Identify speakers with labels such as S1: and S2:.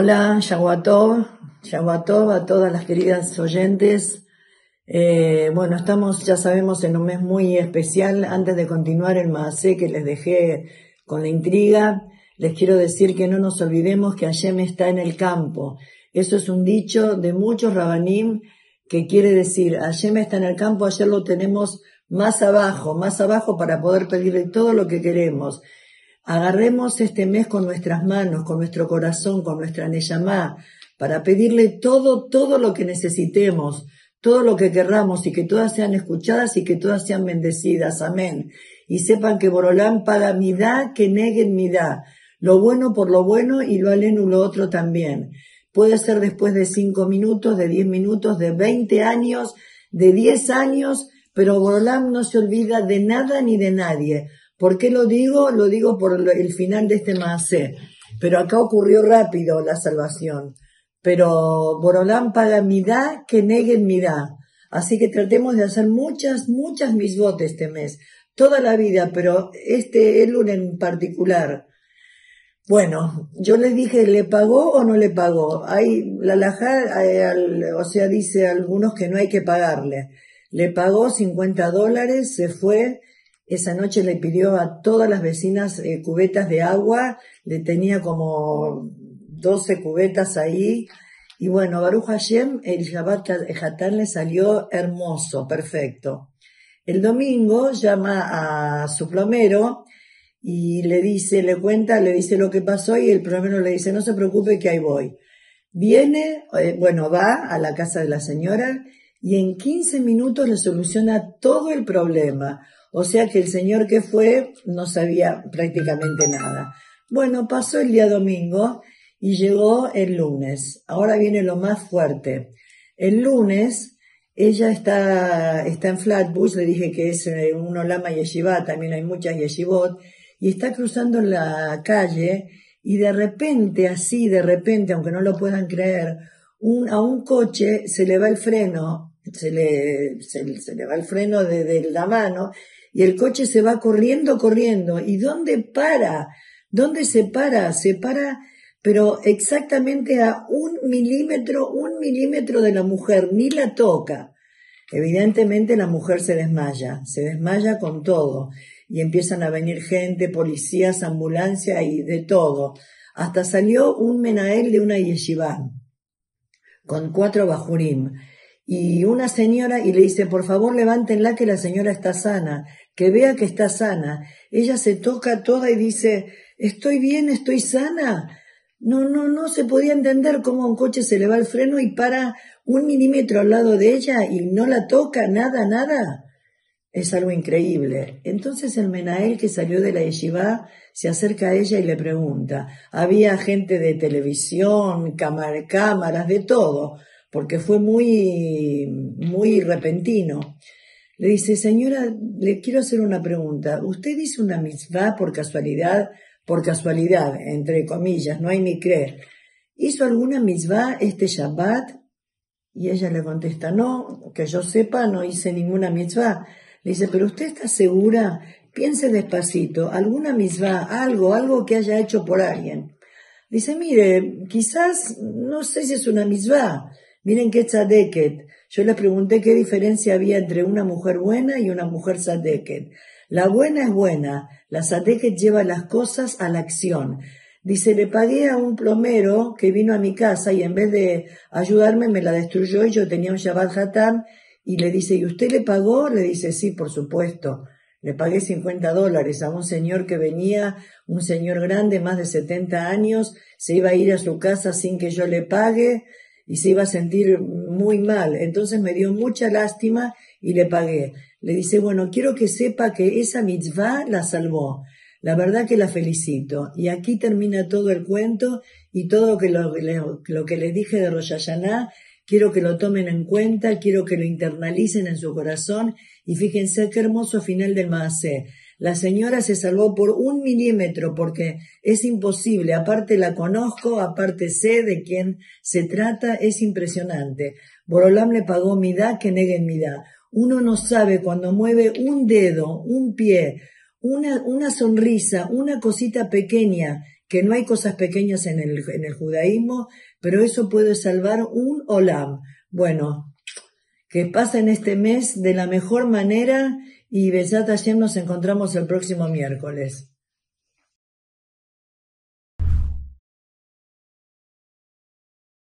S1: Hola, Yaguatov, Yaguatov a todas las queridas oyentes. Eh, bueno, estamos, ya sabemos, en un mes muy especial. Antes de continuar el Maasé que les dejé con la intriga, les quiero decir que no nos olvidemos que Hashem está en el campo. Eso es un dicho de muchos rabanim que quiere decir, Hashem está en el campo, ayer lo tenemos más abajo, más abajo para poder pedirle todo lo que queremos. Agarremos este mes con nuestras manos, con nuestro corazón, con nuestra Neyamá, para pedirle todo, todo lo que necesitemos, todo lo que querramos y que todas sean escuchadas y que todas sean bendecidas. Amén. Y sepan que Borolán paga da, que neguen da. Lo bueno por lo bueno y lo alenu lo otro también. Puede ser después de cinco minutos, de diez minutos, de veinte años, de diez años, pero Borolán no se olvida de nada ni de nadie. ¿Por qué lo digo? Lo digo por el final de este Maasé. Pero acá ocurrió rápido la salvación. Pero Borolán paga da, que neguen da. Así que tratemos de hacer muchas, muchas misbotes este mes. Toda la vida, pero este Elul en particular. Bueno, yo les dije, ¿le pagó o no le pagó? Hay, la laja, eh, o sea, dice algunos que no hay que pagarle. Le pagó 50 dólares, se fue, esa noche le pidió a todas las vecinas eh, cubetas de agua, le tenía como 12 cubetas ahí. Y bueno, Baruch Hashem, el Shabbat Hatán le salió hermoso, perfecto. El domingo llama a su plomero y le dice, le cuenta, le dice lo que pasó y el plomero le dice, no se preocupe que ahí voy. Viene, eh, bueno, va a la casa de la señora y en 15 minutos le soluciona todo el problema. O sea que el señor que fue no sabía prácticamente nada. Bueno, pasó el día domingo y llegó el lunes. Ahora viene lo más fuerte. El lunes ella está, está en Flatbush, le dije que es eh, un Olama Yeshiva, también hay muchas Yeshivot, y está cruzando la calle y de repente, así de repente, aunque no lo puedan creer, un, a un coche se le va el freno, se le, se, le va el freno de, de la mano y el coche se va corriendo, corriendo. ¿Y dónde para? ¿Dónde se para? Se para, pero exactamente a un milímetro, un milímetro de la mujer, ni la toca. Evidentemente la mujer se desmaya, se desmaya con todo. Y empiezan a venir gente, policías, ambulancia y de todo. Hasta salió un menael de una yeshiva, con cuatro bajurim y una señora y le dice, por favor levántenla que la señora está sana, que vea que está sana. Ella se toca toda y dice, estoy bien, estoy sana. No, no, no se podía entender cómo un coche se le va el freno y para un milímetro al lado de ella y no la toca, nada, nada. Es algo increíble. Entonces el Menael que salió de la yeshiva se acerca a ella y le pregunta. Había gente de televisión, cámaras, de todo porque fue muy, muy repentino. Le dice, señora, le quiero hacer una pregunta. ¿Usted hizo una mitzvah por casualidad? Por casualidad, entre comillas, no hay ni creer. ¿Hizo alguna mitzvah este Shabbat? Y ella le contesta, no, que yo sepa, no hice ninguna mitzvah. Le dice, pero usted está segura, piense despacito, alguna mitzvah, algo, algo que haya hecho por alguien. Dice, mire, quizás, no sé si es una mitzvah, Miren qué tzadeket. Yo les pregunté qué diferencia había entre una mujer buena y una mujer tzadeket. La buena es buena, la tzadeket lleva las cosas a la acción. Dice, le pagué a un plomero que vino a mi casa y en vez de ayudarme me la destruyó y yo tenía un Shabbat Hatam y le dice, ¿y usted le pagó? Le dice, sí, por supuesto. Le pagué 50 dólares a un señor que venía, un señor grande, más de 70 años, se iba a ir a su casa sin que yo le pague, y se iba a sentir muy mal. Entonces me dio mucha lástima y le pagué. Le dice, bueno, quiero que sepa que esa mitzvah la salvó. La verdad que la felicito. Y aquí termina todo el cuento y todo lo que, lo, que les dije de Rosh quiero que lo tomen en cuenta, quiero que lo internalicen en su corazón y fíjense qué hermoso final del Maasé. La señora se salvó por un milímetro porque es imposible. Aparte la conozco, aparte sé de quién se trata, es impresionante. Borolam le pagó mi da que neguen mi da. Uno no sabe cuando mueve un dedo, un pie, una, una sonrisa, una cosita pequeña que no hay cosas pequeñas en el, en el judaísmo, pero eso puede salvar un olam. Bueno, que pasen este mes de la mejor manera y Besat Hashem nos encontramos el próximo miércoles.